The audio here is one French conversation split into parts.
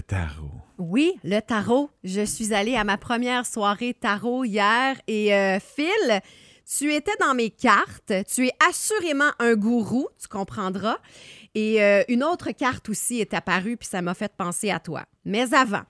Tarot. Oui, le tarot. Je suis allée à ma première soirée tarot hier et euh, Phil, tu étais dans mes cartes. Tu es assurément un gourou, tu comprendras. Et euh, une autre carte aussi est apparue, puis ça m'a fait penser à toi. Mais avant,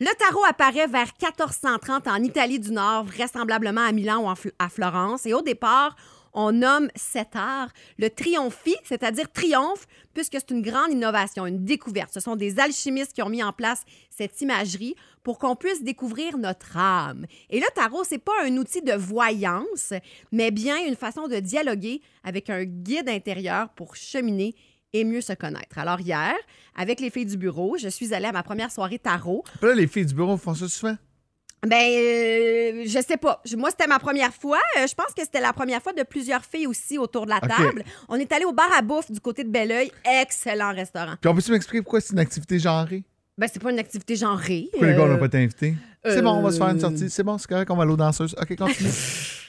le tarot apparaît vers 1430 en Italie du Nord, vraisemblablement à Milan ou à Florence. Et au départ, on nomme cet art le triomphi, c'est-à-dire triomphe, puisque c'est une grande innovation, une découverte. Ce sont des alchimistes qui ont mis en place cette imagerie pour qu'on puisse découvrir notre âme. Et le tarot, c'est pas un outil de voyance, mais bien une façon de dialoguer avec un guide intérieur pour cheminer et mieux se connaître. Alors hier, avec les filles du bureau, je suis allée à ma première soirée tarot. Là, les filles du bureau font ça souvent? Ben, euh, je sais pas. Moi, c'était ma première fois. Euh, je pense que c'était la première fois de plusieurs filles aussi autour de la table. On est allé au bar à bouffe du côté de Belleuil. Excellent restaurant. Puis on peut-tu m'expliquer pourquoi c'est une activité genrée? Ben, c'est pas une activité genrée. Pourquoi les gars Euh, n'ont pas été invités? C'est bon, on va se faire une euh, sortie. C'est bon, c'est correct, on va aller aux danseuses. OK, continue.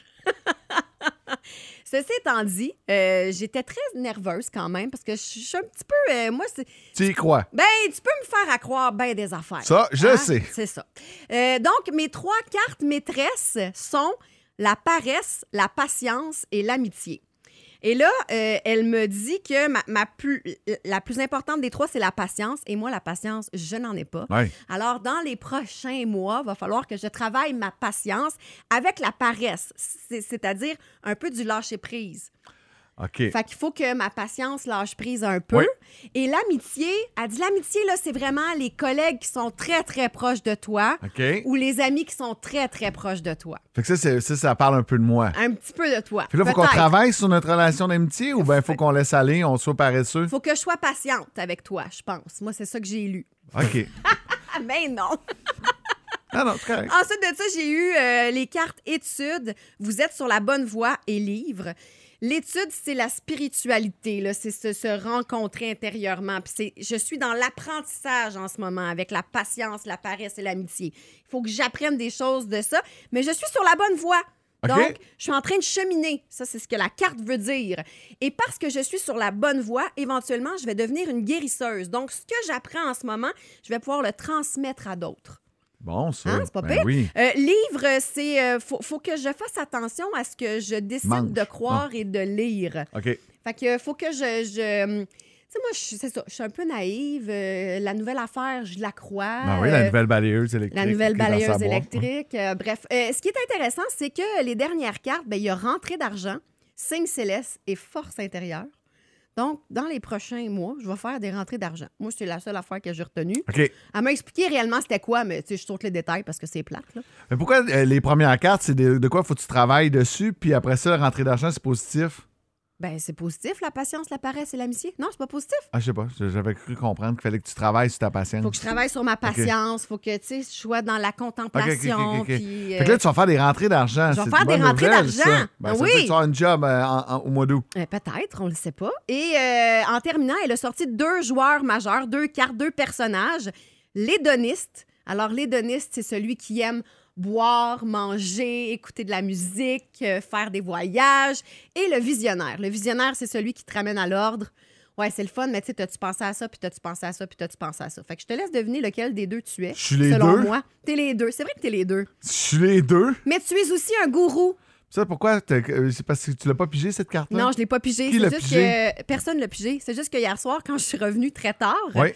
Ceci étant dit, euh, j'étais très nerveuse quand même parce que je suis un petit peu. euh, moi, c'est. tu y crois? Ben, tu peux me faire à croire bien des affaires. Ça, je Hein? sais. C'est ça. Euh, donc, mes trois cartes maîtresses sont la paresse, la patience et l'amitié. Et là, euh, elle me dit que ma, ma plus, la plus importante des trois, c'est la patience. Et moi, la patience, je n'en ai pas. Ouais. Alors, dans les prochains mois, il va falloir que je travaille ma patience avec la paresse, c'est- c'est-à-dire un peu du lâcher-prise. OK. Fait qu'il faut que ma patience lâche prise un peu. Oui. Et l'amitié, elle dit l'amitié, là, c'est vraiment les collègues qui sont très, très proches de toi ou les amis qui sont très, très proches de toi. Fait que ça, c'est- ça, ça parle un peu de moi. Un petit peu de toi. Puis là, il faut qu'on travaille sur notre relation d'amitié ou bien il faut qu'on laisse aller, on soit paresseux? faut que je sois patiente avec toi, je pense. Moi, c'est ça que j'ai lu. OK. Ben non! Ah non, correct. Ensuite de ça, j'ai eu euh, les cartes études. Vous êtes sur la bonne voie et livre. L'étude, c'est la spiritualité, c'est se, se rencontrer intérieurement. Puis je suis dans l'apprentissage en ce moment avec la patience, la paresse et l'amitié. Il faut que j'apprenne des choses de ça, mais je suis sur la bonne voie. Donc, je suis en train de cheminer. Ça, c'est ce que la carte veut dire. Et parce que je suis sur la bonne voie, éventuellement, je vais devenir une guérisseuse. Donc, ce que j'apprends en ce moment, je vais pouvoir le transmettre à d'autres. Bon, ça. Hein, c'est pas ben pire? oui. Euh, livre, c'est. euh, faut, faut que je fasse attention à ce que je décide Mange. de croire et de lire. OK. Fait que faut que je. je hum, tu sais, moi, je- c'est ça. Je suis un peu naïve. euh, la nouvelle affaire, je la crois. Ah oui, la Euh, nouvelle balayeuse électrique. la nouvelle balayeuse électrique. bref, ce qui est intéressant, c'est que les dernières cartes, ben, il y a rentrée d'argent, signe céleste et force intérieure. Donc, dans les prochains mois, je vais faire des rentrées d'argent. Moi, c'est la seule affaire que j'ai retenue. OK. Elle m'a expliqué réellement c'était quoi, mais tu sais, je saute les détails parce que c'est plate. Là. Mais pourquoi euh, les premières cartes, c'est de, de quoi faut que tu travailles dessus, puis après ça, la rentrée d'argent, c'est positif? Ben, c'est positif, la patience, la paresse et l'amitié. Non, c'est pas positif. Ah, je sais pas. J'avais cru comprendre qu'il fallait que tu travailles sur ta patience. Faut que je travaille sur ma patience, faut que, tu sais, je sois dans la contemplation. Puis, Fait que là, euh, tu vas faire des rentrées d'argent. Je vais faire des rentrées d'argent. ça. Ben, ça veut oui. que tu vas une job euh, en- en- au mois d'août. euh, Peut-être, on le sait pas. Et en terminant, elle a sorti deux joueurs majeurs, deux cartes, deux personnages. L'hédoniste. Alors, l'hédoniste, c'est celui qui aime boire, manger, écouter de la musique, euh, faire des voyages. Et le visionnaire. Le visionnaire, c'est celui qui te ramène à l'ordre. Ouais, c'est le fun, mais tu sais, t'as-tu pensé à ça, puis t'as-tu pensé à ça, puis t'as-tu pensé à ça? Fait que je te laisse deviner lequel des deux tu es. Je suis les selon deux? moi. T'es les deux. C'est vrai que t'es les deux. Je suis les deux. Mais tu es aussi un gourou. Ça, pourquoi? t'as- euh, C'est parce que tu l'as pas pigé, cette carte-là? Non, je l'ai pas pigé. Qui l'a C'est juste pigé? que personne l'a pigé. C'est juste que hier soir, quand je suis revenue très tard, Oui.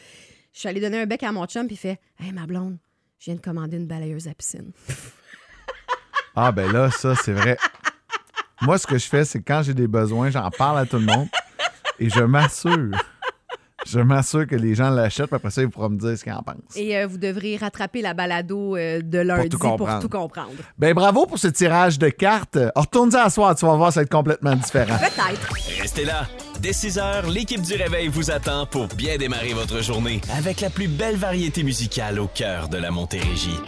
je suis allée donner un bec à mon chum, puis il fait Hey, ma blonde, je viens de commander une balayeuse à piscine. Ah, ben là, ça, c'est vrai. Moi, ce que je fais, c'est que quand j'ai des besoins, j'en parle à tout le monde et je m'assure. Je m'assure que les gens l'achètent, puis après ça, ils pourront me dire ce qu'ils en pensent. Et euh, vous devrez rattraper la balado euh, de lundi tout pour tout comprendre. Ben bravo pour ce tirage de cartes. Retourne-y à soir, tu vas voir, ça va être complètement différent. Peut-être. Restez là. Dès 6 heures, l'équipe du Réveil vous attend pour bien démarrer votre journée avec la plus belle variété musicale au cœur de la Montérégie.